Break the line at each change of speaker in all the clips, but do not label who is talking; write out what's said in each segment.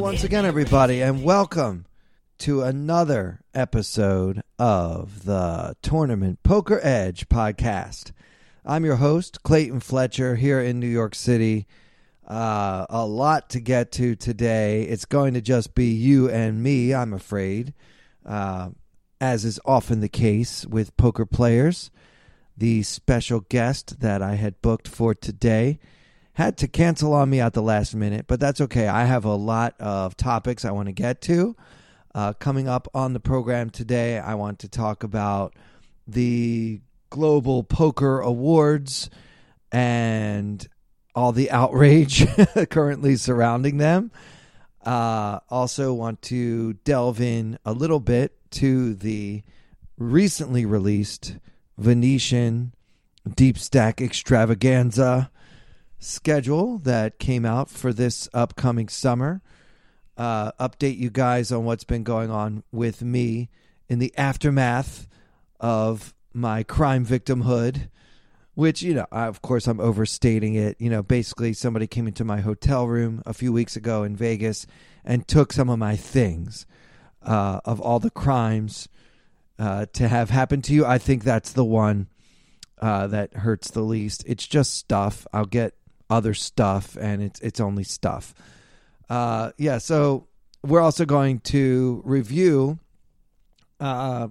Once again, everybody, and welcome to another episode of the Tournament Poker Edge podcast. I'm your host, Clayton Fletcher, here in New York City. Uh, a lot to get to today. It's going to just be you and me, I'm afraid, uh, as is often the case with poker players. The special guest that I had booked for today had to cancel on me at the last minute, but that's okay. I have a lot of topics I want to get to. Uh, coming up on the program today, I want to talk about the Global Poker Awards and all the outrage currently surrounding them. Uh, also, want to delve in a little bit to the recently released Venetian Deep Stack Extravaganza schedule that came out for this upcoming summer. Uh, update you guys on what's been going on with me in the aftermath of my crime victimhood, which, you know, I, of course, I'm overstating it. You know, basically, somebody came into my hotel room a few weeks ago in Vegas and took some of my things uh, of all the crimes uh, to have happened to you. I think that's the one uh, that hurts the least. It's just stuff. I'll get other stuff, and it's it's only stuff. Uh, yeah, so we're also going to review a uh,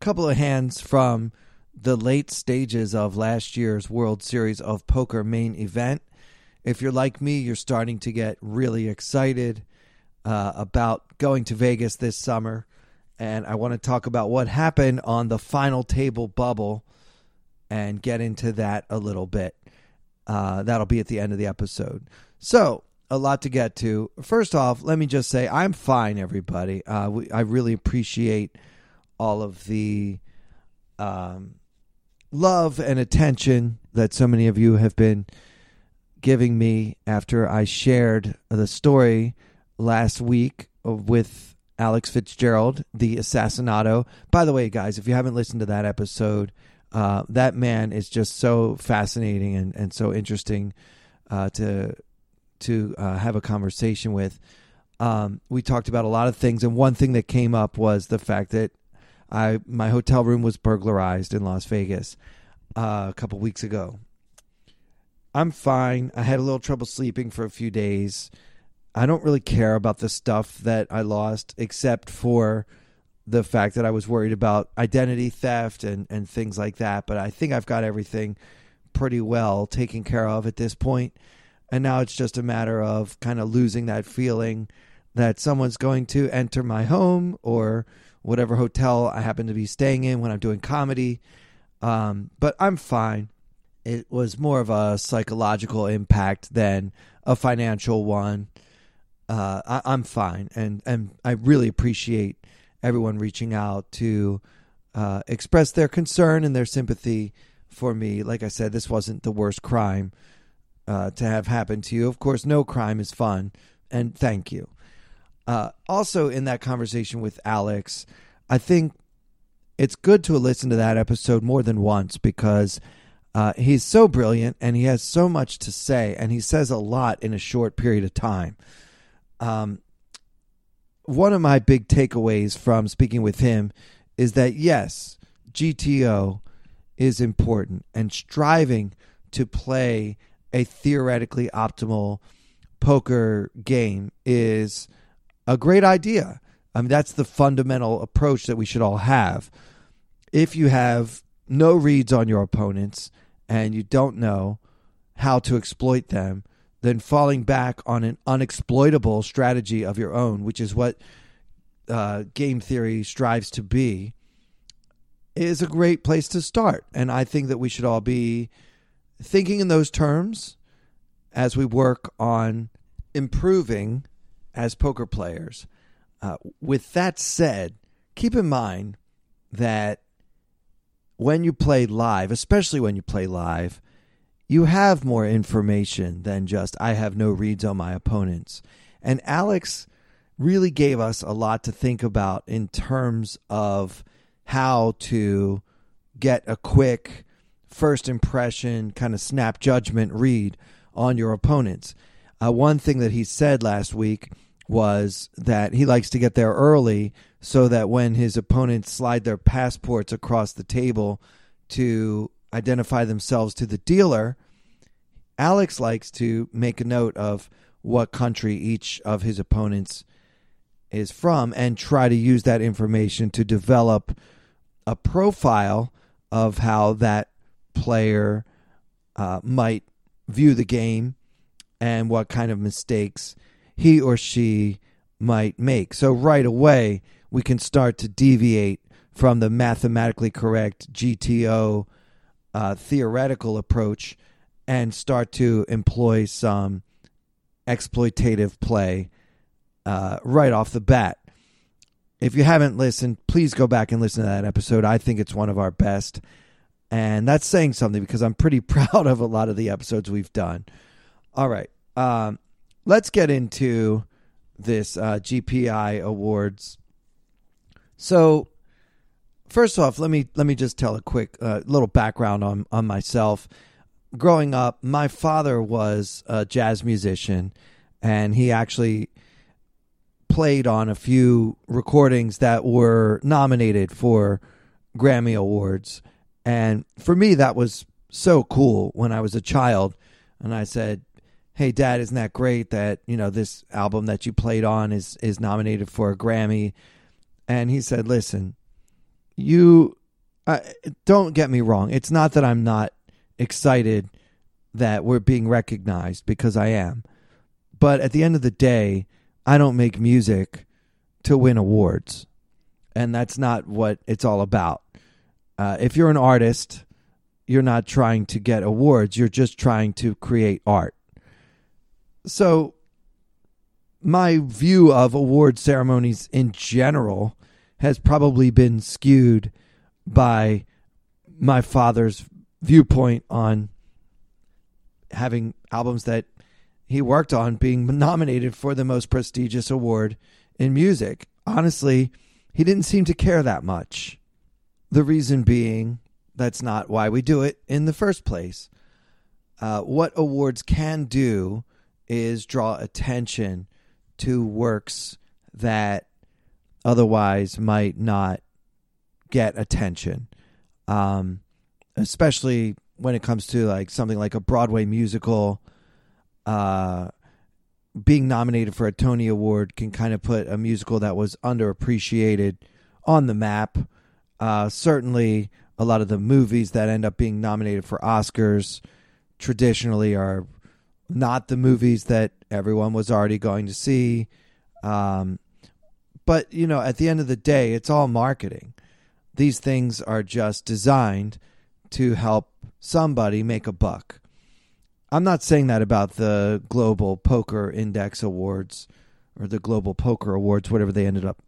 couple of hands from the late stages of last year's World Series of Poker main event. If you're like me, you're starting to get really excited uh, about going to Vegas this summer. And I want to talk about what happened on the final table bubble and get into that a little bit. Uh, that'll be at the end of the episode. So, a lot to get to. First off, let me just say I'm fine, everybody. Uh, we, I really appreciate all of the um, love and attention that so many of you have been giving me after I shared the story last week with Alex Fitzgerald, the assassinato. By the way, guys, if you haven't listened to that episode, uh, that man is just so fascinating and, and so interesting uh, to to uh, have a conversation with. Um, we talked about a lot of things, and one thing that came up was the fact that I my hotel room was burglarized in Las Vegas uh, a couple weeks ago. I'm fine. I had a little trouble sleeping for a few days. I don't really care about the stuff that I lost, except for the fact that I was worried about identity theft and, and things like that. But I think I've got everything pretty well taken care of at this point. And now it's just a matter of kind of losing that feeling that someone's going to enter my home or whatever hotel I happen to be staying in when I'm doing comedy. Um, but I'm fine. It was more of a psychological impact than a financial one. Uh, I, am fine, and and I really appreciate everyone reaching out to uh, express their concern and their sympathy for me. Like I said, this wasn't the worst crime uh, to have happened to you. Of course, no crime is fun, and thank you. Uh, also, in that conversation with Alex, I think it's good to listen to that episode more than once because uh, he's so brilliant and he has so much to say, and he says a lot in a short period of time. Um, one of my big takeaways from speaking with him is that yes, GTO is important and striving to play a theoretically optimal poker game is a great idea. I mean, that's the fundamental approach that we should all have. If you have no reads on your opponents and you don't know how to exploit them, then falling back on an unexploitable strategy of your own, which is what uh, game theory strives to be, is a great place to start. And I think that we should all be thinking in those terms as we work on improving as poker players. Uh, with that said, keep in mind that when you play live, especially when you play live, you have more information than just I have no reads on my opponents. And Alex really gave us a lot to think about in terms of how to get a quick first impression kind of snap judgment read on your opponents. Uh, one thing that he said last week was that he likes to get there early so that when his opponents slide their passports across the table to identify themselves to the dealer, Alex likes to make a note of what country each of his opponents is from and try to use that information to develop a profile of how that player uh, might view the game and what kind of mistakes he or she might make. So, right away, we can start to deviate from the mathematically correct GTO uh, theoretical approach and start to employ some exploitative play uh, right off the bat. If you haven't listened, please go back and listen to that episode. I think it's one of our best. And that's saying something because I'm pretty proud of a lot of the episodes we've done. All right. Um, let's get into this uh, GPI awards. So, first off, let me let me just tell a quick uh, little background on on myself. Growing up, my father was a jazz musician, and he actually played on a few recordings that were nominated for Grammy awards. And for me, that was so cool when I was a child. And I said, hey dad isn't that great that you know this album that you played on is is nominated for a grammy and he said listen you uh, don't get me wrong. It's not that i'm not excited that we're being recognized because i am. But at the end of the day i don't make music to win awards. And that's not what it's all about. Uh, if you're an artist you're not trying to get awards. You're just trying to create art. So, my view of award ceremonies in general has probably been skewed by my father's viewpoint on having albums that he worked on being nominated for the most prestigious award in music. Honestly, he didn't seem to care that much. The reason being, that's not why we do it in the first place. Uh, what awards can do is draw attention to works that otherwise might not get attention. Um, especially when it comes to like something like a Broadway musical, uh, being nominated for a Tony Award can kind of put a musical that was underappreciated on the map. Uh, certainly, a lot of the movies that end up being nominated for Oscars traditionally are not the movies that everyone was already going to see. Um, but, you know, at the end of the day, it's all marketing. These things are just designed to help somebody make a buck. I'm not saying that about the Global Poker Index Awards or the Global Poker Awards, whatever they ended up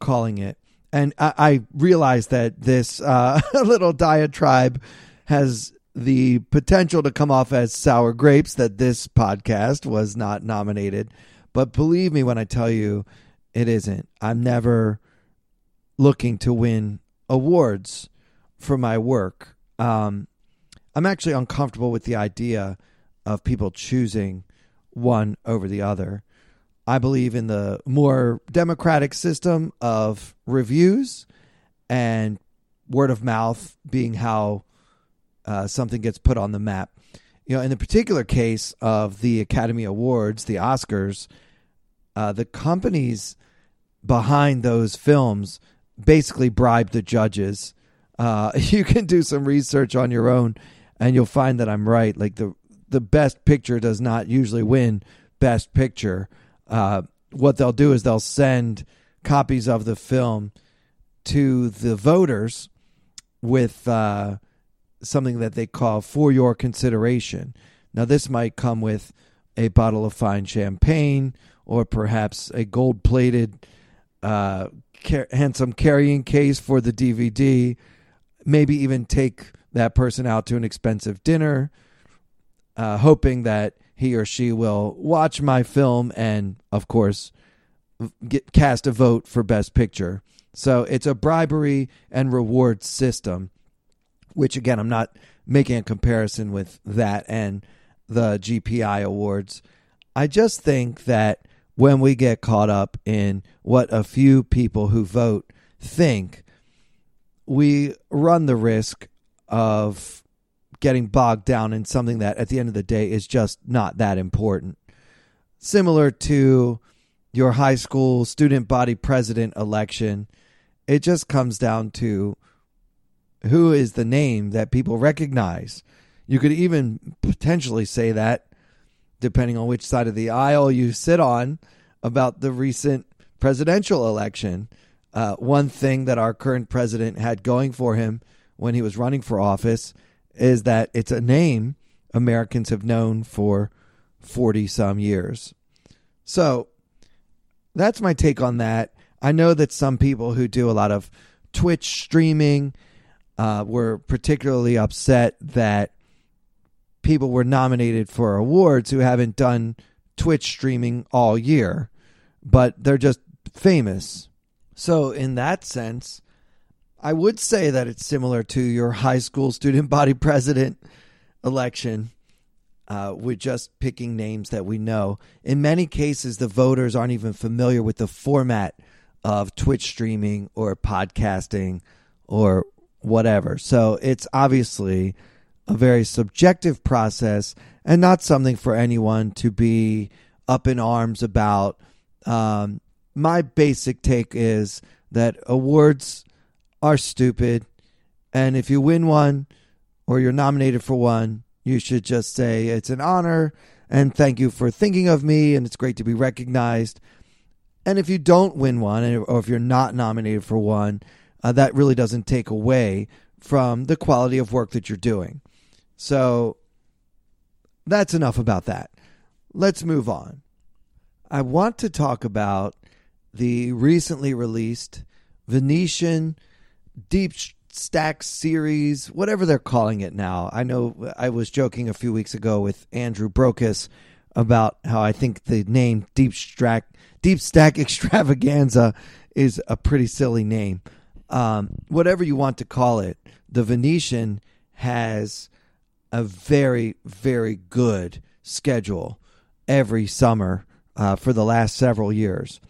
calling it. And I, I realize that this uh, little diatribe has the potential to come off as sour grapes that this podcast was not nominated. But believe me when I tell you, it isn't. I'm never looking to win awards for my work. Um, I'm actually uncomfortable with the idea of people choosing one over the other. I believe in the more democratic system of reviews and word of mouth being how uh, something gets put on the map. You know, in the particular case of the Academy Awards, the Oscars, uh, the companies behind those films basically bribe the judges. Uh, you can do some research on your own, and you'll find that I'm right. Like the the best picture does not usually win best picture. Uh, what they'll do is they'll send copies of the film to the voters with uh, something that they call for your consideration. Now, this might come with a bottle of fine champagne or perhaps a gold plated, uh, handsome carrying case for the DVD. Maybe even take that person out to an expensive dinner, uh, hoping that he or she will watch my film and, of course, get cast a vote for Best Picture. So it's a bribery and reward system, which again, I'm not making a comparison with that and the GPI awards. I just think that when we get caught up in what a few people who vote think, we run the risk of getting bogged down in something that at the end of the day is just not that important. Similar to your high school student body president election, it just comes down to who is the name that people recognize. You could even potentially say that, depending on which side of the aisle you sit on, about the recent presidential election. Uh, one thing that our current president had going for him when he was running for office is that it's a name Americans have known for 40 some years. So that's my take on that. I know that some people who do a lot of Twitch streaming uh, were particularly upset that people were nominated for awards who haven't done Twitch streaming all year, but they're just famous. So, in that sense, I would say that it's similar to your high school student body president election. Uh, we're just picking names that we know. In many cases, the voters aren't even familiar with the format of Twitch streaming or podcasting or whatever. So it's obviously a very subjective process and not something for anyone to be up in arms about. Um, my basic take is that awards are stupid. And if you win one or you're nominated for one, you should just say it's an honor and thank you for thinking of me and it's great to be recognized. And if you don't win one or if you're not nominated for one, uh, that really doesn't take away from the quality of work that you're doing. So that's enough about that. Let's move on. I want to talk about the recently released Venetian Deep Stack series, whatever they're calling it now. I know I was joking a few weeks ago with Andrew Brokos about how I think the name Deep Stack Deep Stack Extravaganza is a pretty silly name. Um, whatever you want to call it, the Venetian has a very, very good schedule every summer uh, for the last several years.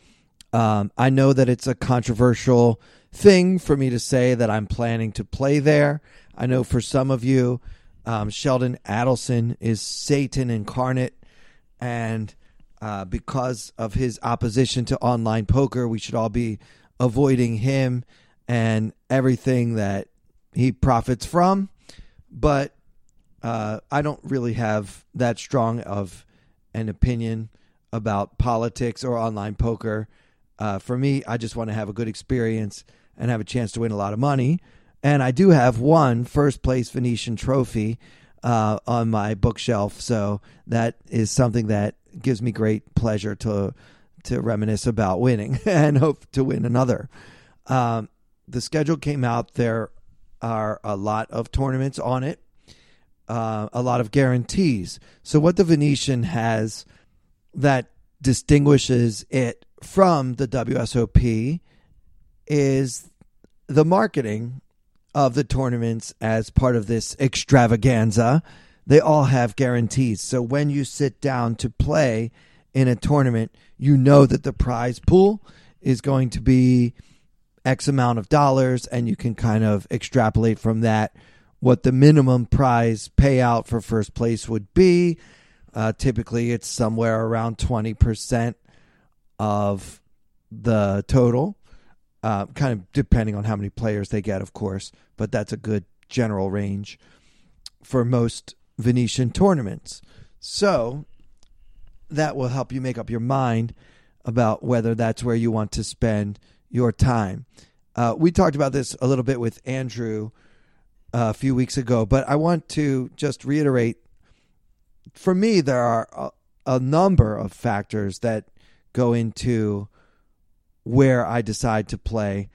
Um, I know that it's a controversial thing for me to say that I'm planning to play there. I know for some of you, um, Sheldon Adelson is Satan incarnate, and uh, because of his opposition to online poker, we should all be avoiding him and everything that he profits from. But uh, I don't really have that strong of an opinion about politics or online poker. Uh, for me, I just want to have a good experience and have a chance to win a lot of money. And I do have one first place Venetian trophy uh, on my bookshelf, so that is something that gives me great pleasure to to reminisce about winning and hope to win another. Um, the schedule came out. There are a lot of tournaments on it, uh, a lot of guarantees. So, what the Venetian has that distinguishes it from the WSOP is the marketing of the tournaments as part of this extravaganza. They all have guarantees. So, when you sit down to play in a tournament, you know that the prize pool is going to be X amount of dollars, and you can kind of extrapolate from that what the minimum prize payout for first place would be. Uh, typically, it's somewhere around 20% of the total, uh, kind of depending on how many players they get, of course, but that's a good general range for most Venetian tournaments. So that will help you make up your mind about whether that's where you want to spend your time. Uh, we talked about this a little bit with Andrew a few weeks ago, but I want to just reiterate for me, there are a, a number of factors that go into where I decide to play.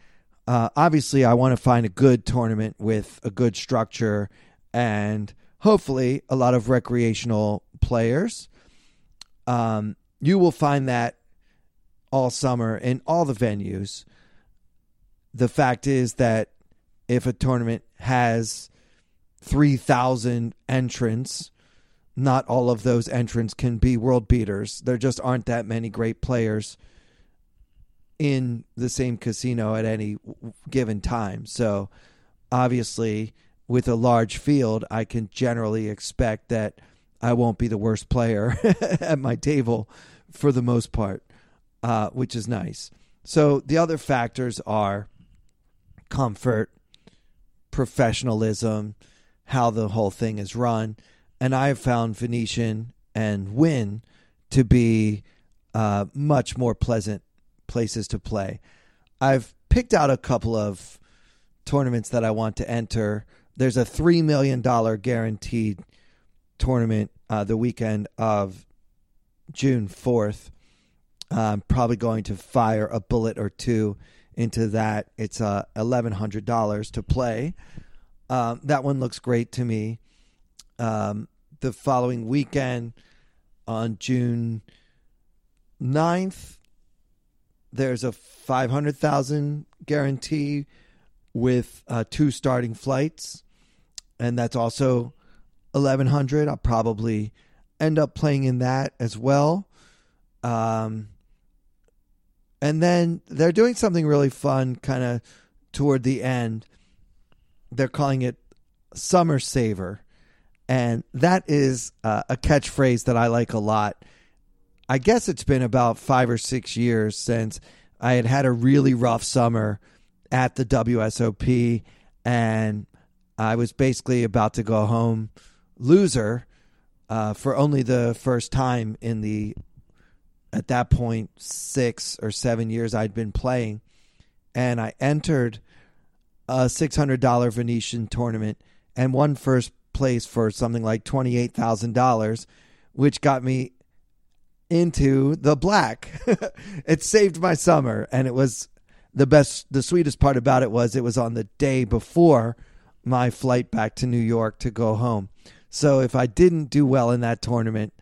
Uh, obviously, I want to find a good tournament with a good structure and hopefully a lot of recreational players. Um, you will find that all summer in all the venues. The fact is that if a tournament has 3,000 entrants, not all of those entrants can be world beaters. There just aren't that many great players in the same casino at any given time. So, obviously, with a large field, I can generally expect that I won't be the worst player at my table for the most part, uh, which is nice. So, the other factors are comfort, professionalism, how the whole thing is run. And I have found Venetian and Wynn to be uh, much more pleasant places to play. I've picked out a couple of tournaments that I want to enter. There's a $3 million guaranteed tournament uh, the weekend of June 4th. I'm probably going to fire a bullet or two into that. It's uh, $1,100 to play. Um, that one looks great to me. Um, the following weekend on June 9th, there's a 500,000 guarantee with uh, two starting flights, and that's also 1100. I'll probably end up playing in that as well. Um, and then they're doing something really fun kind of toward the end. They're calling it Summer Saver. And that is uh, a catchphrase that I like a lot. I guess it's been about five or six years since I had had a really rough summer at the WSOP, and I was basically about to go home loser uh, for only the first time in the at that point six or seven years I'd been playing, and I entered a six hundred dollar Venetian tournament and won first place for something like twenty eight thousand dollars, which got me into the black. it saved my summer, and it was the best. The sweetest part about it was it was on the day before my flight back to New York to go home. So if I didn't do well in that tournament,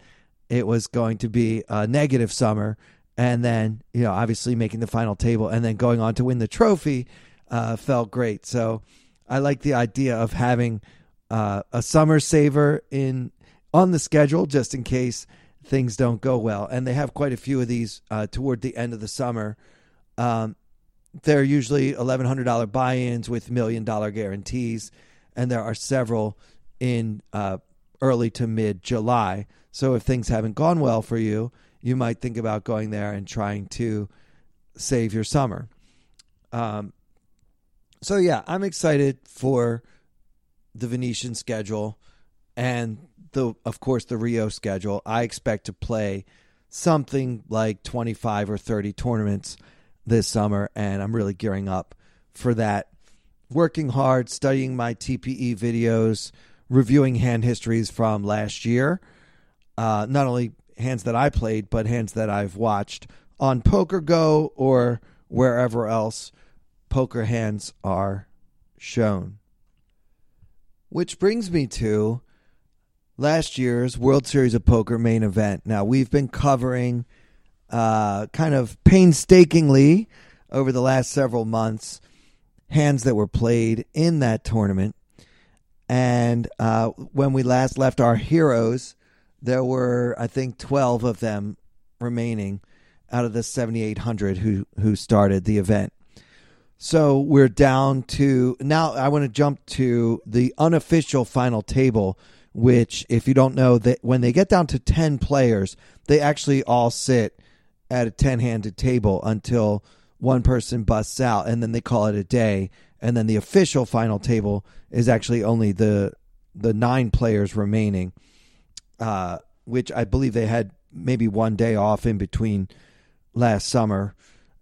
it was going to be a negative summer. And then, you know, obviously making the final table and then going on to win the trophy uh, felt great. So I like the idea of having uh, a summer saver in on the schedule just in case things don't go well. And they have quite a few of these uh, toward the end of the summer. Um, they're usually $1,100 buy ins with million dollar guarantees. And there are several in uh, early to mid July. So if things haven't gone well for you, you might think about going there and trying to save your summer. Um, so yeah, I'm excited for the Venetian schedule and the of course the Rio schedule. I expect to play something like 25 or 30 tournaments this summer and I'm really gearing up for that. Working hard, studying my TPE videos, reviewing hand histories from last year. Uh, not only hands that I played, but hands that I've watched on Poker Go or wherever else poker hands are shown. Which brings me to last year's World Series of Poker main event. Now, we've been covering uh, kind of painstakingly over the last several months hands that were played in that tournament. And uh, when we last left our heroes, there were, I think, 12 of them remaining out of the 7,800 who, who started the event. So we're down to now. I want to jump to the unofficial final table, which, if you don't know, that when they get down to 10 players, they actually all sit at a 10 handed table until one person busts out, and then they call it a day and then the official final table is actually only the the nine players remaining, uh, which I believe they had maybe one day off in between last summer,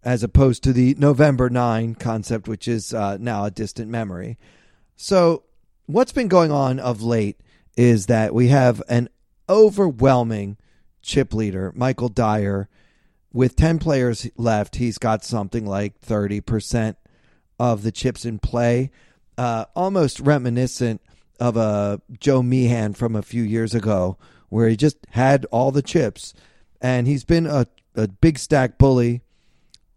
as opposed to the November nine concept, which is uh, now a distant memory. So, what's been going on of late is that we have an overwhelming chip leader, Michael Dyer, with 10 players left, he's got something like 30% of the chips in play, uh, almost reminiscent of a Joe McKeehen from a few years ago, where he just had all the chips. And he's been a, a big stack bully.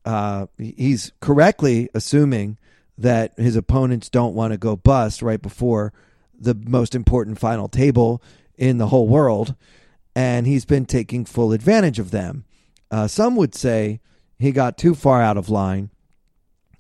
Uh, he's correctly assuming that his opponents don't want to go bust right before the most important final table in the whole world. And he's been taking full advantage of them. Uh, some would say he got too far out of line.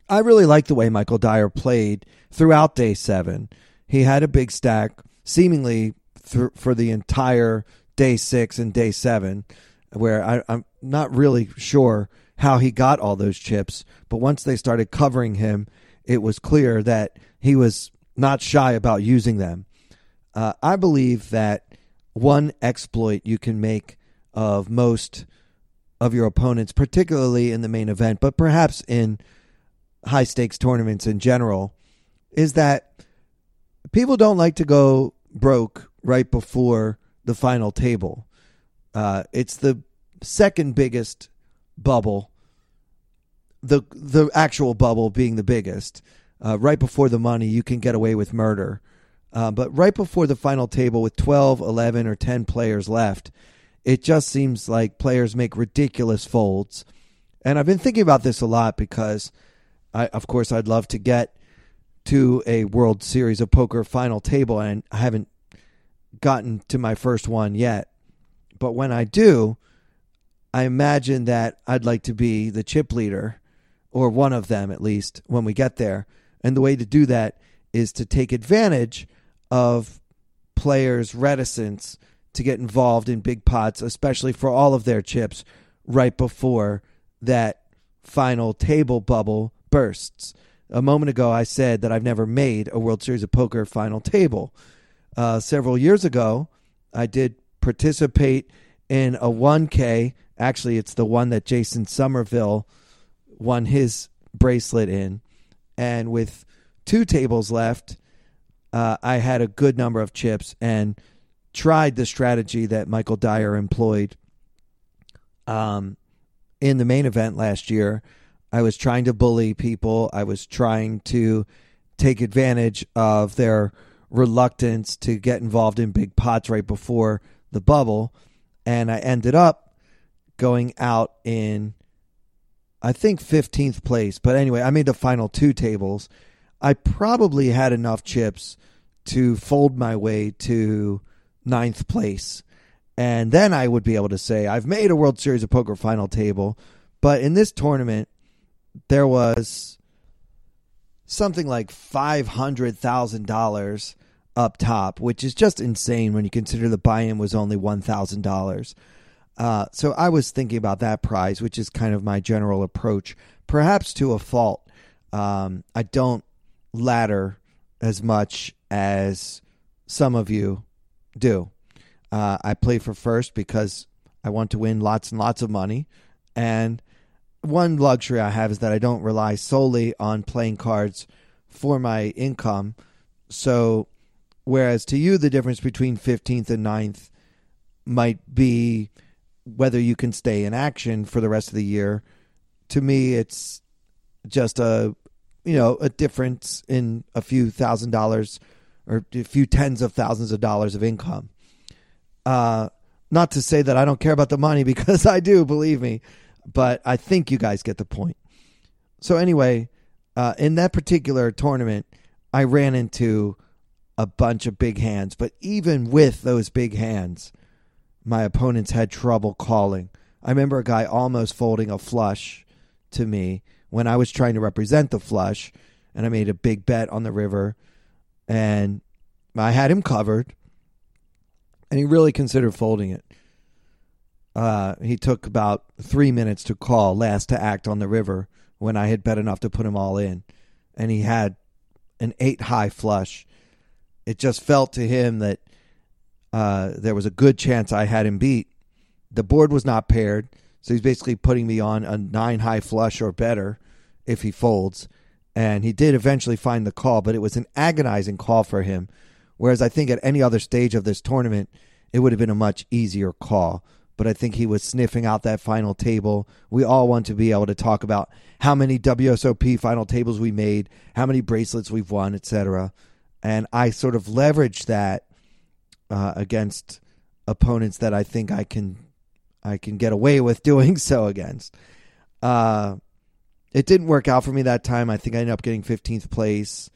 I really like the way Michael Dyer played throughout day seven. He had a big stack, seemingly th- for the entire day six and day seven, where I, I'm not really sure how he got all those chips. But once they started covering him, it was clear that he was not shy about using them. Uh, I believe that one exploit you can make of most of your opponents, particularly in the main event, but perhaps in high stakes tournaments in general, is that people don't like to go broke right before the final table. Uh, it's the second biggest bubble, the the actual bubble being the biggest. Uh, right before the money, you can get away with murder. Uh, but right before the final table, with 12, 11, or 10 players left, it just seems like players make ridiculous folds. And I've been thinking about this a lot because, I, of course, I'd love to get to a World Series of Poker final table, and I haven't gotten to my first one yet. But when I do, I imagine that I'd like to be the chip leader, or one of them at least, when we get there. And the way to do that is to take advantage of players' reticence to get involved in big pots, especially for all of their chips, right before that final table bubble bursts. A moment ago, I said that I've never made a World Series of Poker final table. Uh, several years ago, I did participate in a 1K. Actually, it's the one that Jason Somerville won his bracelet in. And with two tables left, uh, I had a good number of chips. And tried the strategy that Michael Dyer employed um, in the main event last year. I was trying to bully people. I was trying to take advantage of their reluctance to get involved in big pots right before the bubble. And I ended up going out in, I think, 15th place. But anyway, I made the final two tables. I probably had enough chips to fold my way to ninth place. And then I would be able to say, I've made a World Series of Poker final table. But in this tournament, there was something like $500,000 up top, which is just insane when you consider the buy in was only $1,000. Uh, so I was thinking about that prize, which is kind of my general approach, perhaps to a fault. Um, I don't ladder as much as some of you do. Uh, I play for first because I want to win lots and lots of money. And one luxury I have is that I don't rely solely on playing cards for my income. So, whereas to you, the difference between 15th and 9th might be whether you can stay in action for the rest of the year. To me, it's just a you know a difference in a few thousand dollars or a few tens of thousands of dollars of income. Uh, not to say that I don't care about the money because I do, believe me, but I think you guys get the point. So, anyway, uh, in that particular tournament, I ran into a bunch of big hands, but even with those big hands, my opponents had trouble calling. I remember a guy almost folding a flush to me when I was trying to represent the flush, and I made a big bet on the river and I had him covered, and he really considered folding it. Uh, he took about three minutes to call last to act on the river when I had bet enough to put him all in, and he had an eight high flush. It just felt to him that uh, there was a good chance I had him beat. The board was not paired, so he's basically putting me on a nine high flush or better if he folds and he did eventually find the call, but it was an agonizing call for him. Whereas I think at any other stage of this tournament, it would have been a much easier call. But I think he was sniffing out that final table. We all want to be able to talk about how many WSOP final tables we made, how many bracelets we've won, etc. And I sort of leveraged that uh, against opponents that I think I can I can get away with doing so against. Uh, it didn't work out for me that time. I think I ended up getting 15th place.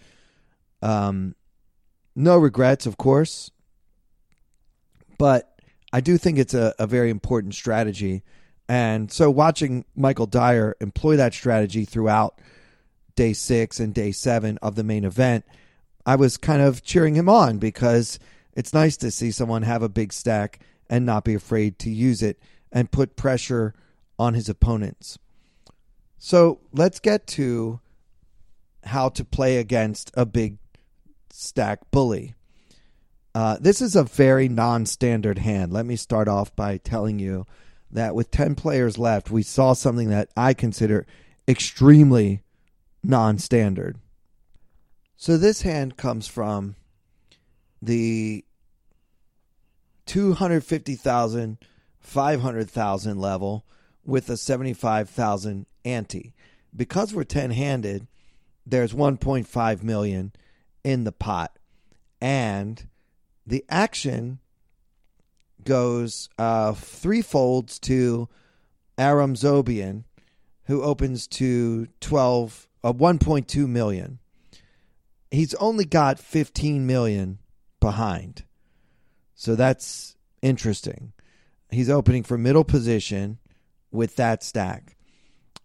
Um, no regrets, of course, but I do think it's a, a very important strategy. And so watching Michael Dyer employ that strategy throughout day six and day seven of the main event, I was kind of cheering him on because it's nice to see someone have a big stack and not be afraid to use it and put pressure on his opponents. So let's get to how to play against a big stack bully. Uh, this is a very non standard hand. Let me start off by telling you that with 10 players left, we saw something that I consider extremely non standard. So this hand comes from the 250,000, 500,000 level with a 75,000 ante. Because we're 10 handed, there's 1.5 million in the pot. And the action goes uh, three folds to Aram Zobian, who opens to 12, uh, 1.2 million. He's only got 15 million behind. So that's interesting. He's opening for middle position with that stack.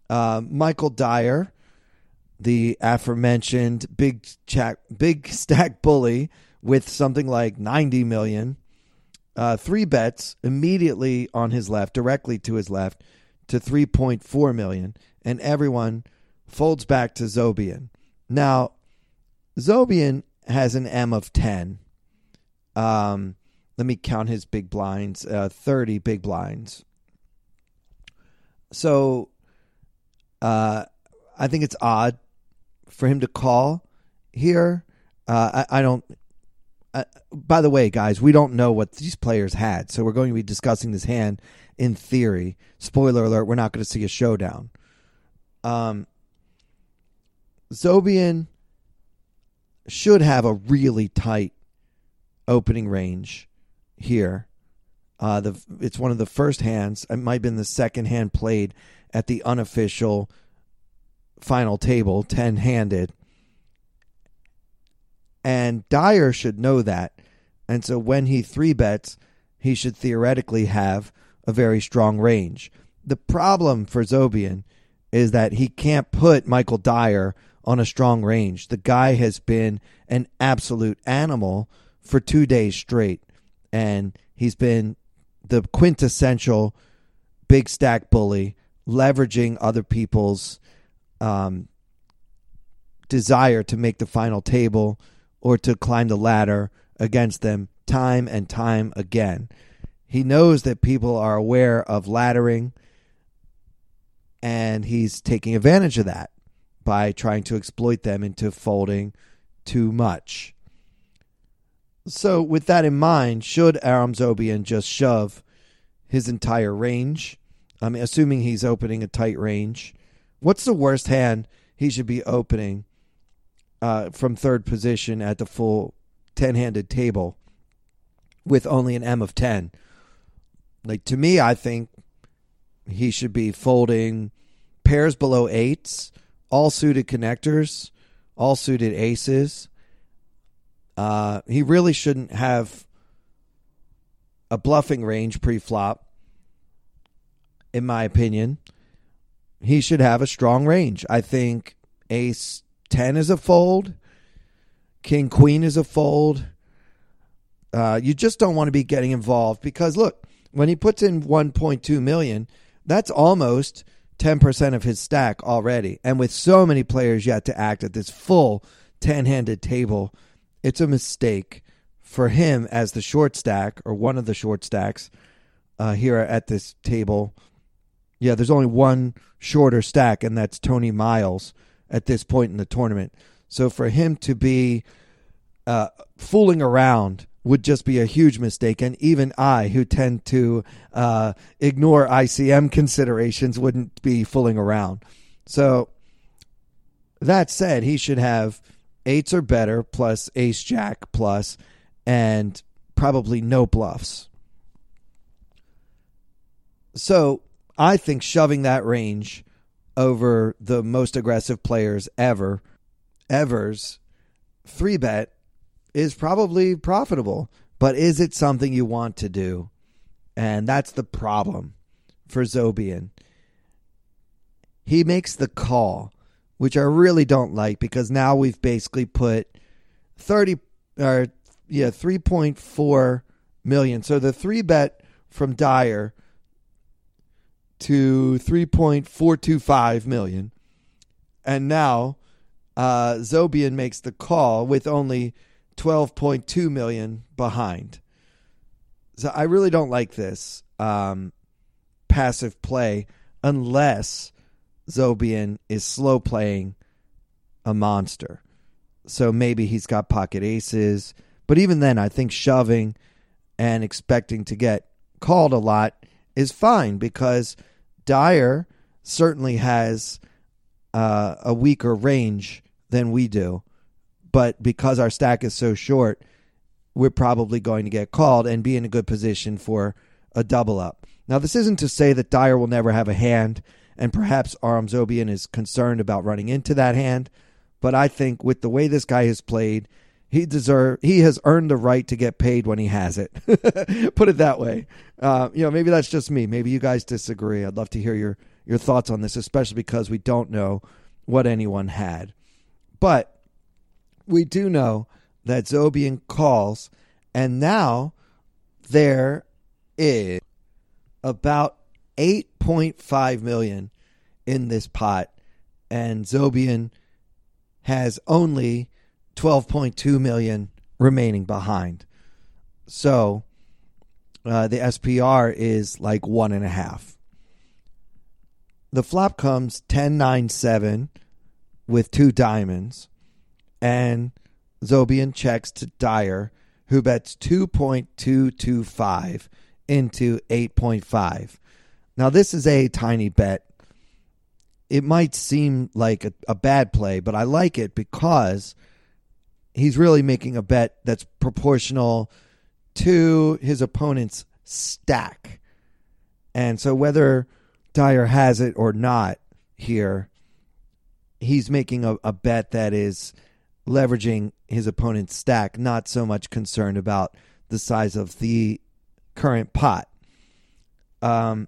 Uh, Michael Dyer, the aforementioned big chack, big stack bully with something like 90 million, uh, three bets immediately on his left, directly to his left, to 3.4 million, and everyone folds back to Zobian. Now, Zobian has an M of 10. Um, let me count his big blinds uh, 30 big blinds. So uh, I think it's odd for him to call here. Uh, I, I, don't. By the way, guys, we don't know what these players had, so we're going to be discussing this hand in theory. Spoiler alert: we're not going to see a showdown. Um, Zobian should have a really tight opening range here. Uh, the it's one of the first hands. It might have been the second hand played at the unofficial final table, ten handed. And Dyer should know that. And so when he three bets, he should theoretically have a very strong range. The problem for Zobian is that he can't put Michael Dyer on a strong range. The guy has been an absolute animal for two days straight and he's been the quintessential big stack bully, leveraging other people's um, desire to make the final table or to climb the ladder against them time and time again. He knows that people are aware of laddering, and he's taking advantage of that by trying to exploit them into folding too much. So, with that in mind, should Aram Zobian just shove his entire range? I mean, assuming he's opening a tight range, what's the worst hand he should be opening uh, from third position at the full 10 handed table with only an M of 10? Like, to me, I think he should be folding pairs below eights, all suited connectors, all suited aces uh, he really shouldn't have a bluffing range pre-flop. In my opinion, he should have a strong range. I think Ace ten is a fold, King Queen is a fold. Uh, you just don't want to be getting involved because look, when he puts in 1.2 million, that's almost 10% of his stack already. And with so many players yet to act at this full 10 handed table, it's a mistake for him as the short stack or one of the short stacks uh, here at this table. Yeah, there's only one shorter stack, and that's Tony Miles at this point in the tournament. So for him to be uh, fooling around would just be a huge mistake. And even I, who tend to uh, ignore ICM considerations, wouldn't be fooling around. So, that said, he should have eights or better plus ace jack plus and probably no bluffs. So, I think shoving that range over the most aggressive players ever, Evers, three bet is probably profitable, but is it something you want to do? And that's the problem for Zobian. He makes the call, which I really don't like because now we've basically put 30 or yeah, 3.4 million. So the three bet from Dyer to 3.425 million. And now uh, Zobian makes the call with only 12.2 million behind. So I really don't like this um, passive play unless Zobian is slow playing a monster. So maybe he's got pocket aces. But even then, I think shoving and expecting to get called a lot is fine because Dyer certainly has uh, a weaker range than we do but because our stack is so short, we're probably going to get called and be in a good position for a double up. Now, this isn't to say that Dyer will never have a hand, and perhaps Aram Zobian is concerned about running into that hand, but I think with the way this guy has played, he deserve he has earned the right to get paid when he has it. Put it that way. Uh, you know, maybe that's just me. Maybe you guys disagree. I'd love to hear your your thoughts on this, especially because we don't know what anyone had. But we do know that Zobian calls, and now there is about 8.5 million in this pot, and Zobian has only 12.2 million remaining behind. So uh, the SPR is like one and a half. The flop comes 10 9 7 with two diamonds and Zobian checks to Dyer, who bets 2.225 into 8.5. Now, this is a tiny bet. It might seem like a, a bad play, but I like it because he's really making a bet that's proportional to his opponent's stack. And so, whether Dyer has it or not here, he's making a, a bet that is leveraging his opponent's stack, not so much concerned about the size of the current pot. Um,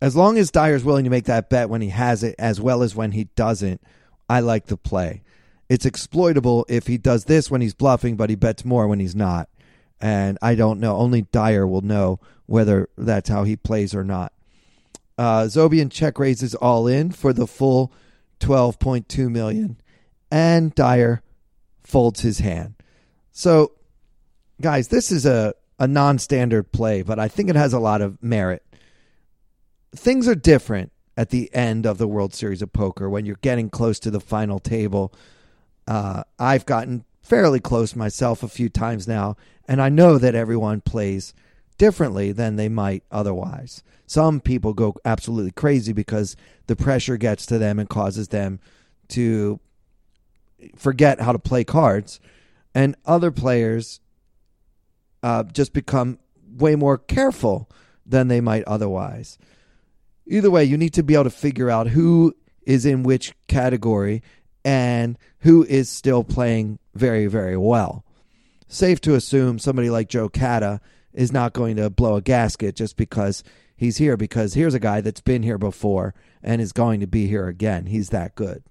as long as Dyer's willing to make that bet when he has it, as well as when he doesn't, I like the play. It's exploitable if he does this when he's bluffing, but he bets more when he's not. And I don't know. Only Dyer will know whether that's how he plays or not. Uh, Zobian check raises all in for the full 12.2 million. And Dyer folds his hand. So, guys, this is a, a non standard play, but I think it has a lot of merit. Things are different at the end of the World Series of Poker when you're getting close to the final table. Uh, I've gotten fairly close myself a few times now, and I know that everyone plays differently than they might otherwise. Some people go absolutely crazy because the pressure gets to them and causes them to forget how to play cards, and other players uh, just become way more careful than they might otherwise. Either way, you need to be able to figure out who is in which category and who is still playing very, very well. Safe to assume somebody like Joe Cada is not going to blow a gasket just because he's here, because here's a guy that's been here before and is going to be here again. He's that good.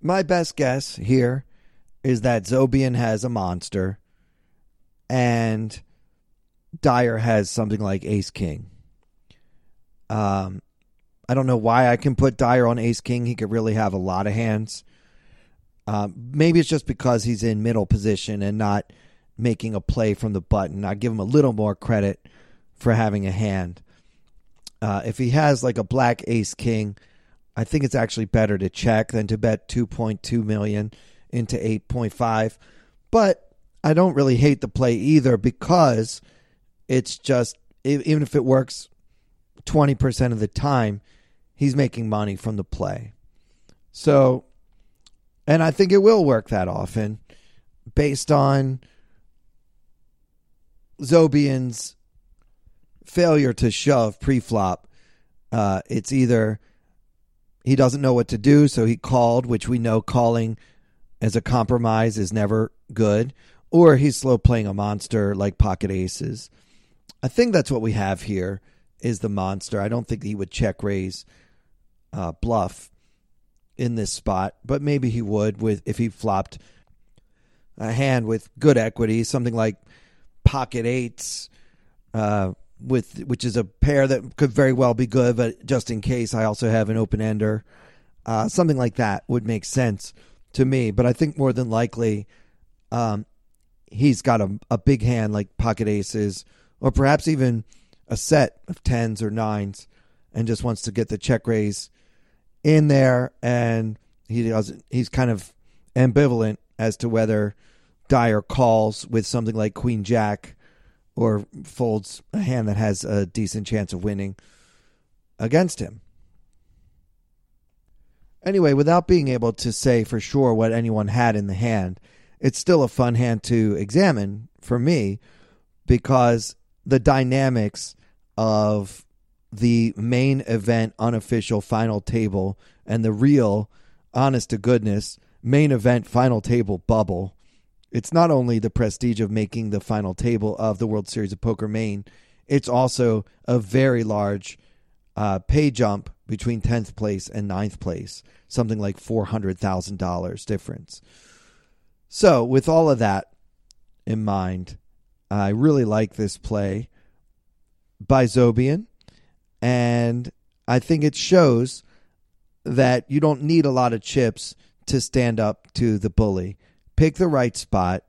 My best guess here is that Zobian has a monster and Dyer has something like Ace King. Um, I don't know why I can put Dyer on Ace King. He could really have a lot of hands. Um, maybe it's just because he's in middle position and not making a play from the button. I give him a little more credit for having a hand. Uh, if he has like a black Ace King, I think it's actually better to check than to bet 2.2 million into 8.5. But I don't really hate the play either because it's just even if it works 20% of the time, he's making money from the play. So, and I think it will work that often based on Zobian's failure to shove pre-flop. Uh, it's either he doesn't know what to do, so he called, which we know calling as a compromise is never good, or he's slow playing a monster like pocket aces. I think that's what we have here is the monster. I don't think he would check raise uh, bluff in this spot, but maybe he would with if he flopped a hand with good equity, something like pocket eights, uh, with which is a pair that could very well be good, but just in case, I also have an open ender. Uh, something like that would make sense to me, but I think more than likely, um, he's got a, a big hand like pocket aces, or perhaps even a set of tens or nines, and just wants to get the check raise in there, and he doesn't. He's kind of ambivalent as to whether Dyer calls with something like Queen Jack or folds a hand that has a decent chance of winning against him. Anyway, without being able to say for sure what anyone had in the hand, it's still a fun hand to examine for me because the dynamics of the main event unofficial final table and the real honest to goodness main event final table bubble it's not only the prestige of making the final table of the World Series of Poker Main, it's also a very large uh, pay jump between 10th place and 9th place, something like $400,000 difference. So, with all of that in mind, I really like this play by Zobian, and I think it shows that you don't need a lot of chips to stand up to the bully pick the right spot,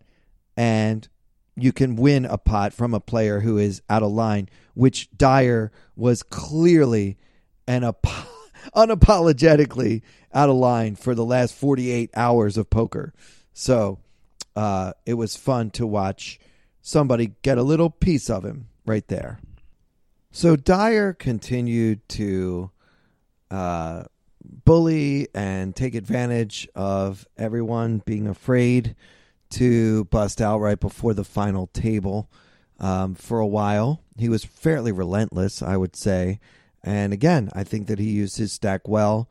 and you can win a pot from a player who is out of line, which Dyer was clearly and unapologetically out of line for the last 48 hours of poker. So uh, it was fun to watch somebody get a little piece of him right there. So Dyer continued to uh, bully and take advantage of everyone being afraid to bust out right before the final table. Um, for a while, he was fairly relentless, I would say. And again, I think that he used his stack well.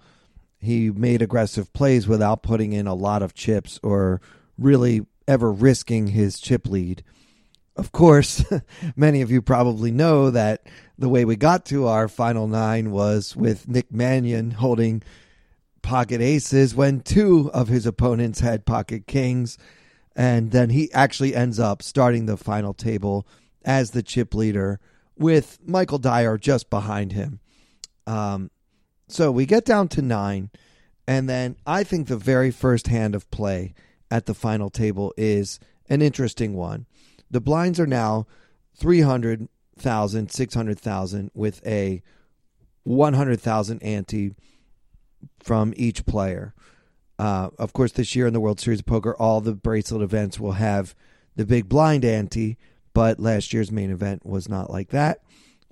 He made aggressive plays without putting in a lot of chips or really ever risking his chip lead. Of course, many of you probably know that the way we got to our final nine was with Nick Manion holding pocket aces when two of his opponents had pocket kings. And then he actually ends up starting the final table as the chip leader with Michael Dyer just behind him. Um, so we get down to nine. And then I think the very first hand of play at the final table is an interesting one. The blinds are now 300,000, 600,000 with a 100,000 ante from each player. Uh, of course, this year in the World Series of Poker, all the bracelet events will have the big blind ante, but last year's main event was not like that.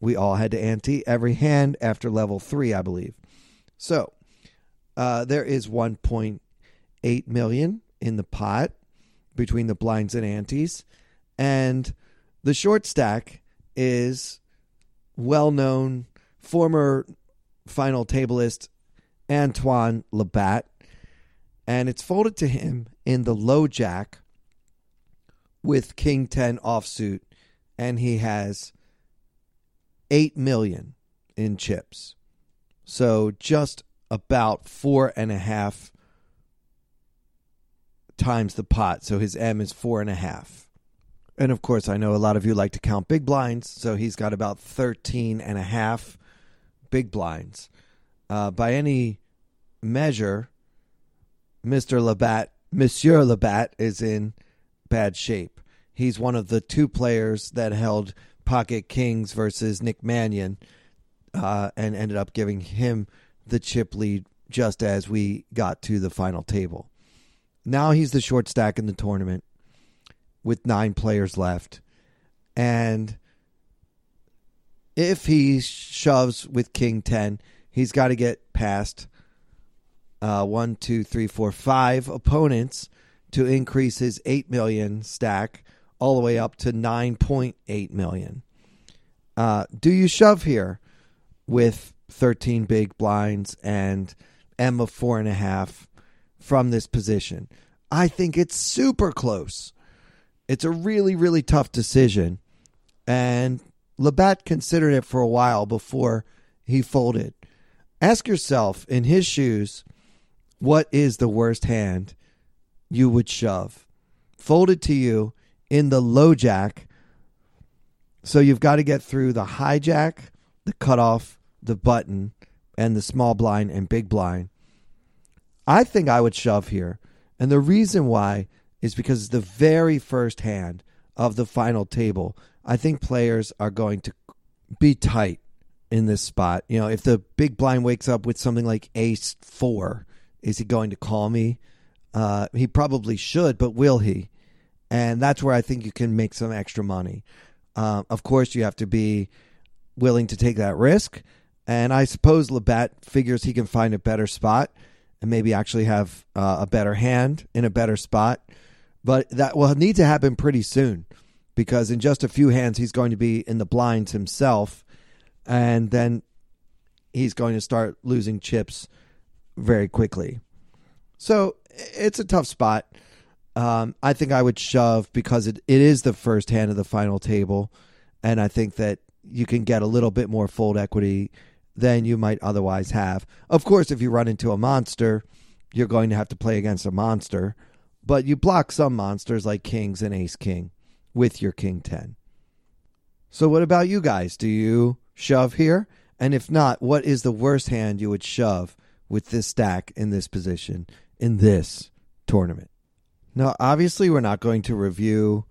We all had to ante every hand after level three, I believe. So uh, there is 1.8 million in the pot between the blinds and antes, and the short stack is well known former final tableist Antoine Labat, and it's folded to him in the low jack with King 10 offsuit, and he has 8 million in chips. So just about four and a half times the pot. So his M is four and a half. And of course, I know a lot of you like to count big blinds. So he's got about 13 and a half big blinds. Uh, by any measure, Mr. Labat, Monsieur Labat is in bad shape. He's one of the two players that held Pocket Kings versus Nick Manion uh, and ended up giving him the chip lead just as we got to the final table. Now he's the short stack in the tournament. With nine players left. And if he shoves with King 10, he's got to get past uh, one, two, three, four, five opponents to increase his 8 million stack all the way up to 9.8 million. Uh, do you shove here with 13 big blinds and M of four and a half from this position? I think it's super close. It's a really, really tough decision. And Labat considered it for a while before he folded. Ask yourself, in his shoes, what is the worst hand you would shove? Folded to you in the low jack. So you've got to get through the hijack, the cutoff, the button, and the small blind and big blind. I think I would shove here. And the reason why is because the very first hand of the final table. I think players are going to be tight in this spot. You know, if the big blind wakes up with something like ace four, is he going to call me? Uh, he probably should, but will he? and that's where I think you can make some extra money. Uh, of course, you have to be willing to take that risk, and I suppose Labat figures he can find a better spot and maybe actually have uh, a better hand in a better spot. But that will need to happen pretty soon because in just a few hands he's going to be in the blinds himself, and then he's going to start losing chips very quickly. So it's a tough spot. Um, I think I would shove because it, it is the first hand of the final table, and I think that you can get a little bit more fold equity than you might otherwise have. Of course, if you run into a monster, you're going to have to play against a monster, but you block some monsters like kings and ace king with your king 10. So, what about you guys? Do you shove here? And if not, what is the worst hand you would shove with this stack in this position in this tournament? Now, obviously, we're not going to review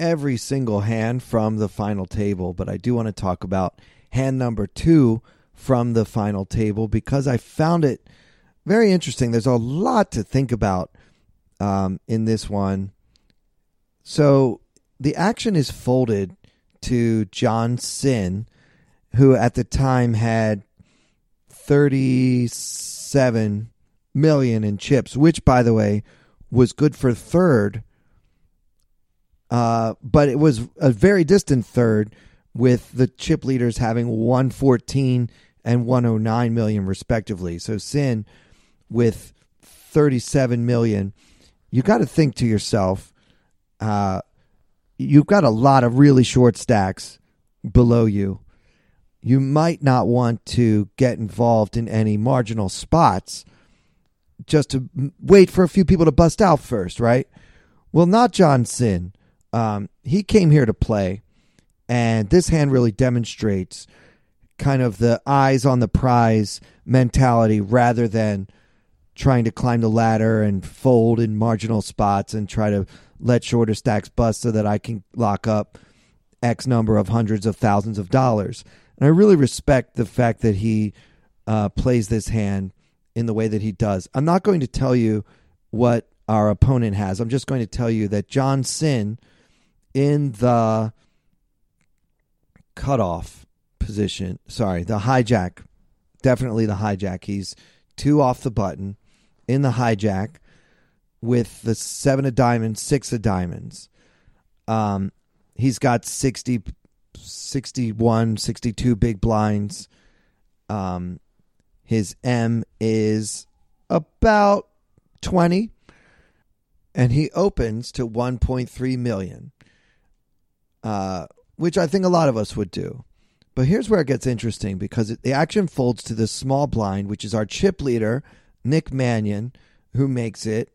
every single hand from the final table, but I do want to talk about hand number two from the final table because I found it very interesting. There's a lot to think about um, in this one. So the action is folded to John Cynn, who at the time had 37 million in chips, which, by the way, was good for third, uh, but it was a very distant third with the chip leaders having 114 and 109 million respectively. So Cynn with 37 million, you got to think to yourself, uh, you've got a lot of really short stacks below you. You might not want to get involved in any marginal spots just to wait for a few people to bust out first, right? Well, not John Cynn. Um, he came here to play, and this hand really demonstrates kind of the eyes on the prize mentality rather than trying to climb the ladder and fold in marginal spots and try to let shorter stacks bust so that I can lock up X number of hundreds of thousands of dollars. And I really respect the fact that he uh, plays this hand in the way that he does. I'm not going to tell you what our opponent has. I'm just going to tell you that John Cynn in the cutoff position, sorry, the hijack, definitely the hijack. He's two off the button in the hijack with the seven of diamonds, six of diamonds. Um, he's got 60, 61, 62 big blinds. Um, his M is about 20 and he opens to 1.3 million. Uh, which I think a lot of us would do. But here's where it gets interesting because the action folds to the small blind, which is our chip leader, Nick Manion, who makes it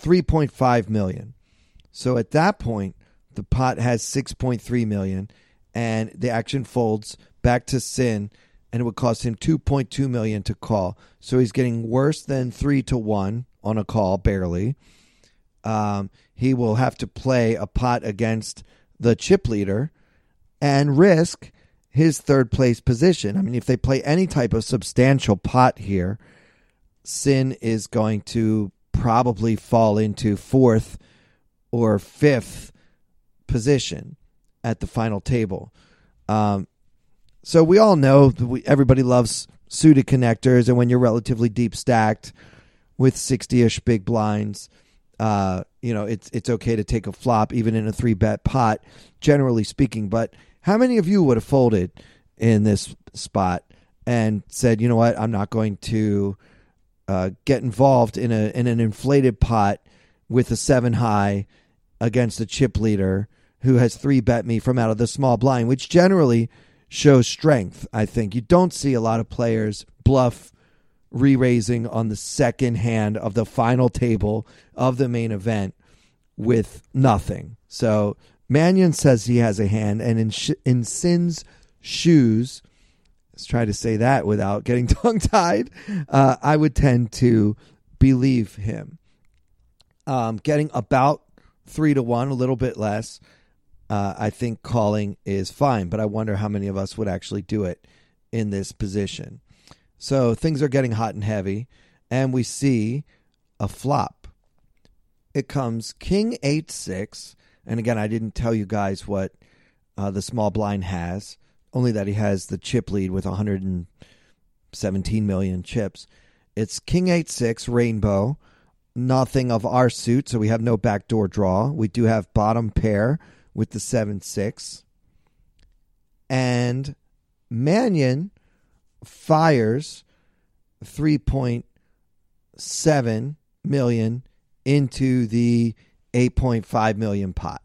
3.5 million. So at that point, the pot has 6.3 million and the action folds back to Cynn and it would cost him 2.2 million to call. So he's getting worse than 3 to 1 on a call barely. Um, he will have to play a pot against the chip leader and risk his third place position. I mean, if they play any type of substantial pot here, Cynn is going to probably fall into fourth or fifth position at the final table. Um, so we all know that we, everybody loves suited connectors, and when you're relatively deep stacked with 60ish big blinds, uh, you know it's it's okay to take a flop even in a three bet pot, generally speaking. But how many of you would have folded in this spot and said, you know what, I'm not going to uh, get involved in a in an inflated pot with a seven high against a chip leader who has three bet me from out of the small blind, which generally shows strength. I think you don't see a lot of players bluff re raising on the second hand of the final table of the main event with nothing. So Manion says he has a hand, and in sh- in Cynn's shoes, try to say that without getting tongue tied. Uh, I would tend to believe him. Um, getting about three to one, a little bit less. Uh, I think calling is fine, but I wonder how many of us would actually do it in this position. So things are getting hot and heavy, and we see a flop. It comes King 8 6. And again, I didn't tell you guys what uh, the small blind has, only that he has the chip lead with 117 million chips. It's King 8 6, Rainbow. Nothing of our suit, so we have no backdoor draw. We do have bottom pair with the 7 6. And Manion fires 3.7 million into the 8.5 million pot.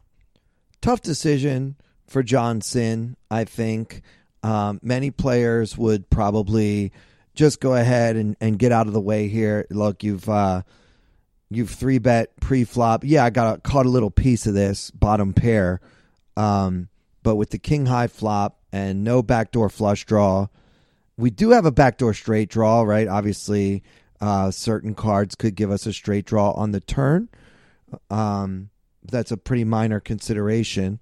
Tough decision for John Cynn, I think. Um, many players would probably just go ahead and, and get out of the way here. Look, you've uh, you've three bet pre flop. Yeah, I got a, caught a little piece of this bottom pair, um, but with the king high flop and no backdoor flush draw, we do have a backdoor straight draw, right? Obviously, uh, certain cards could give us a straight draw on the turn. Um, that's a pretty minor consideration.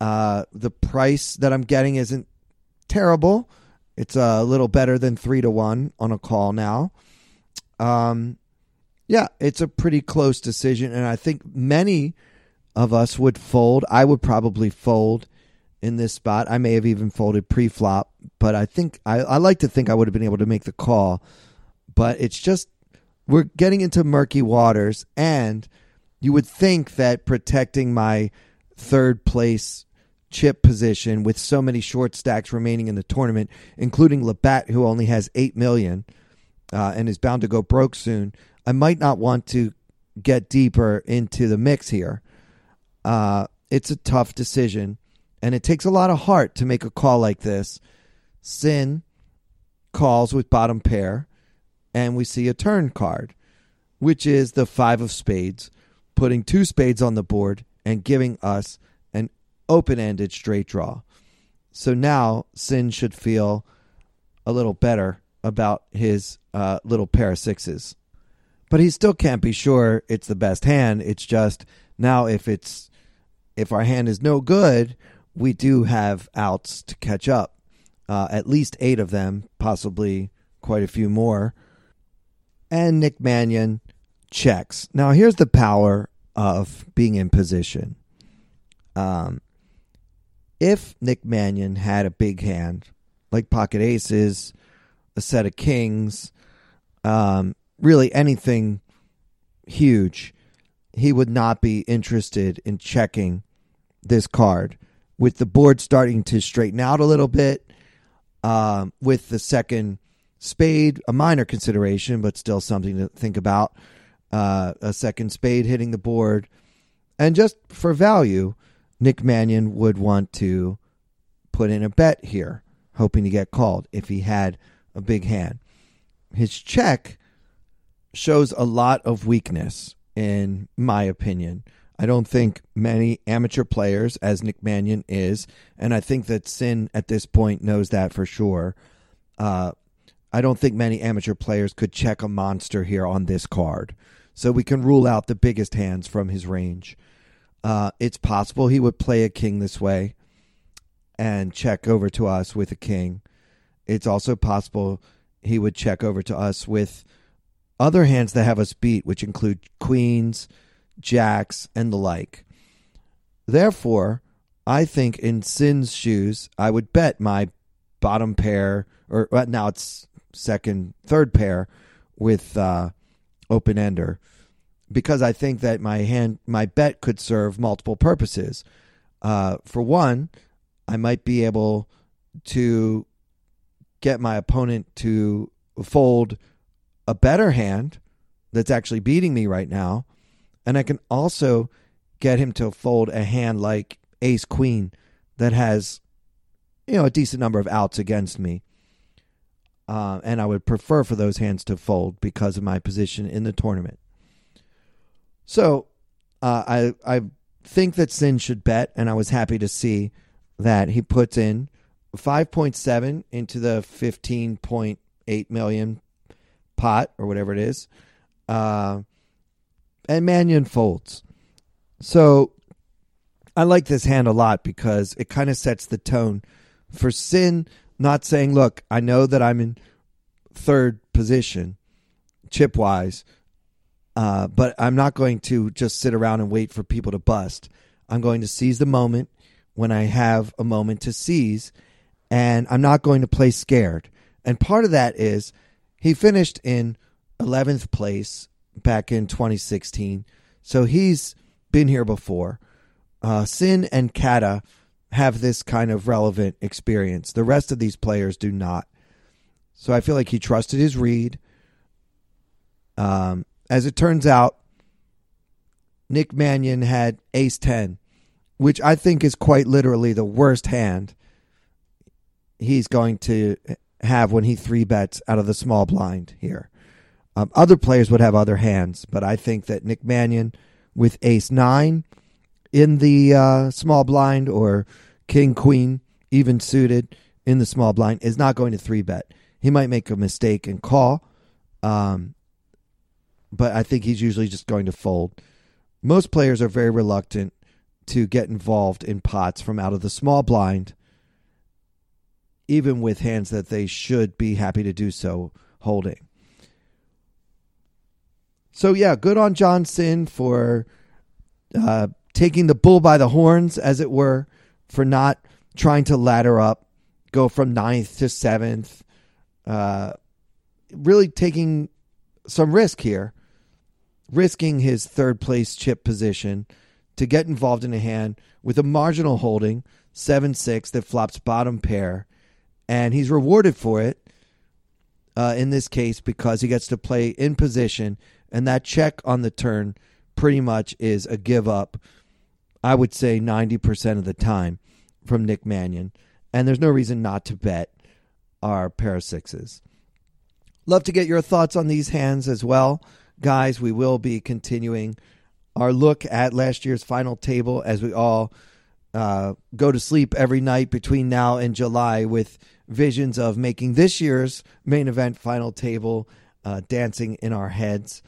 Uh, the price that I'm getting isn't terrible. It's a little better than three to one on a call now. Um, yeah, it's a pretty close decision, and I think many of us would fold. I would probably fold in this spot. I may have even folded pre-flop, but I think I, I like to think I would have been able to make the call. But it's just we're getting into murky waters, and you would think that protecting my third place chip position with so many short stacks remaining in the tournament, including Labat, who only has eight million uh, and is bound to go broke soon. I might not want to get deeper into the mix here. Uh, it's a tough decision, and it takes a lot of heart to make a call like this. Cynn calls with bottom pair, and we see a turn card, which is the five of spades, putting two spades on the board and giving us open ended straight draw. So now Cynn should feel a little better about his uh, little pair of sixes. But he still can't be sure it's the best hand. It's just now if it's if our hand is no good, we do have outs to catch up. Uh, at least eight of them, possibly quite a few more. And Nick Manion checks. Now here's the power of being in position. Um, if Nick Manion had a big hand, like pocket aces, a set of kings, um, really anything huge, he would not be interested in checking this card. With the board starting to straighten out a little bit, um, with the second spade, a minor consideration, but still something to think about. Uh, a second spade hitting the board. And just for value, Nick Manion would want to put in a bet here, hoping to get called if he had a big hand. His check shows a lot of weakness, in my opinion. I don't think many amateur players, as Nick Manion is, and I think that Cynn at this point knows that for sure. Uh, I don't think many amateur players could check a monster here on this card. So we can rule out the biggest hands from his range. Uh, it's possible he would play a king this way and check over to us with a king. It's also possible he would check over to us with other hands that have us beat, which include queens, jacks, and the like. Therefore, I think in Cynn's shoes, I would bet my bottom pair, or well, now it's second, third pair with uh, open ender, because I think that my hand, my bet could serve multiple purposes. Uh, for one, I might be able to get my opponent to fold a better hand that's actually beating me right now. And I can also get him to fold a hand like ace queen that has, you know, a decent number of outs against me. Uh, and I would prefer for those hands to fold because of my position in the tournament. So uh, I I think that Cynn should bet, and I was happy to see that he puts in 5.7 into the 15.8 million pot or whatever it is. Uh, and Manion folds. So I like this hand a lot because it kind of sets the tone for Cynn not saying, look, I know that I'm in third position chip wise, uh, but I'm not going to just sit around and wait for people to bust. I'm going to seize the moment when I have a moment to seize, and I'm not going to play scared. And part of that is he finished in 11th place back in 2016, so he's been here before. Uh, Cynn and Cada have this kind of relevant experience. The rest of these players do not. So I feel like he trusted his read. Um, as it turns out, Nick Manion had ace 10 which I think is quite literally the worst hand he's going to have when he three bets out of the small blind here. Um, other players would have other hands, but I think that Nick Manion with ace nine in the uh, small blind or king queen even suited in the small blind is not going to three bet. He might make a mistake and call, um, but I think he's usually just going to fold. Most players are very reluctant to get involved in pots from out of the small blind, even with hands that they should be happy to do so holding. So, yeah, good on John Cynn for uh, taking the bull by the horns, as it were, for not trying to ladder up, go from ninth to seventh, uh, really taking some risk here, risking his third place chip position to get involved in a hand with a marginal holding, 7 6, that flops bottom pair. And he's rewarded for it uh, in this case because he gets to play in position. And that check on the turn pretty much is a give up, I would say 90% of the time from Nick Manion. And there's no reason not to bet our pair of sixes. Love to get your thoughts on these hands as well. Guys, we will be continuing our look at last year's final table as we all uh, go to sleep every night between now and July with visions of making this year's main event final table uh, dancing in our heads.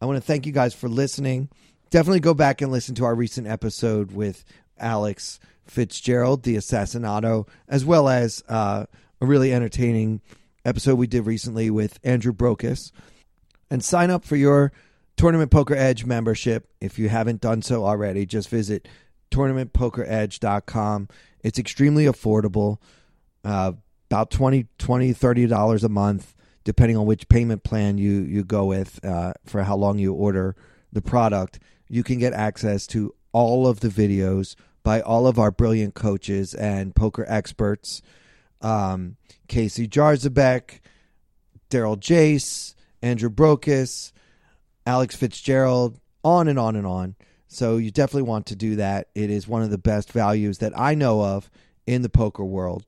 I want to thank you guys for listening. Definitely go back and listen to our recent episode with Alex Fitzgerald, the Assassinato, as well as uh, a really entertaining episode we did recently with Andrew Brokos. And sign up for your Tournament Poker Edge membership. If you haven't done so already, just visit tournamentpokeredge.com. It's extremely affordable, uh, about 20 20 $30 a month, depending on which payment plan you, you go with uh, for how long you order the product. You can get access to all of the videos by all of our brilliant coaches and poker experts um, Casey Jarzabek, Daryl Jace, Andrew Brokos, Alex Fitzgerald, on and on and on. So you definitely want to do that. It is one of the best values that I know of in the poker world.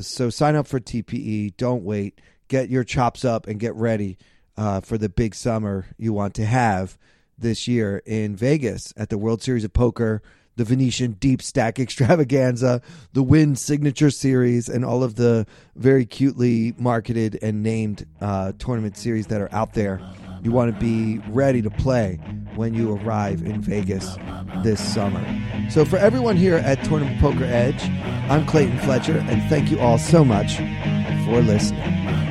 So sign up for TPE. Don't wait. Get your chops up and get ready uh, for the big summer you want to have this year in Vegas at the World Series of Poker, the Venetian Deep Stack Extravaganza, the Wynn Signature Series, and all of the very cutely marketed and named uh, tournament series that are out there. You want to be ready to play when you arrive in Vegas this summer. So, for everyone here at Tournament Poker Edge, I'm Clayton Fletcher, and thank you all so much for listening.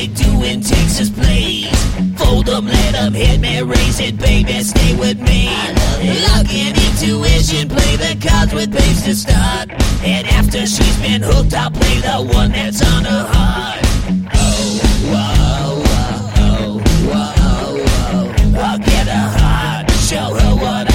They do in Texas, please. Fold them, let them hit me, raise it, baby, stay with me. Luck and intuition, play the cards with babes to start. And after she's been hooked, I'll play the one that's on her heart. Oh, whoa, whoa, whoa, whoa. I'll get her heart, show her what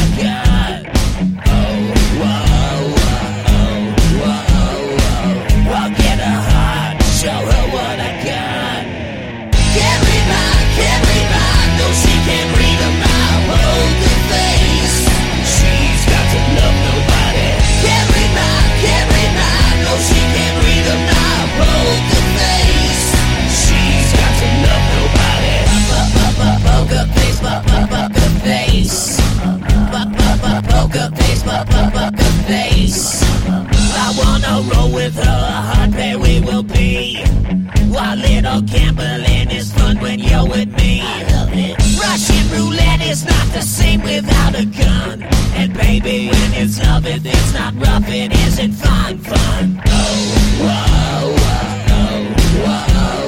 I wanna roll with her, hot pair we will be. While little gambling is fun when you're with me. Russian roulette is not the same without a gun. And baby, when it's love, it, it's not rough, it isn't fun, fun. Oh, whoa, whoa, whoa, whoa.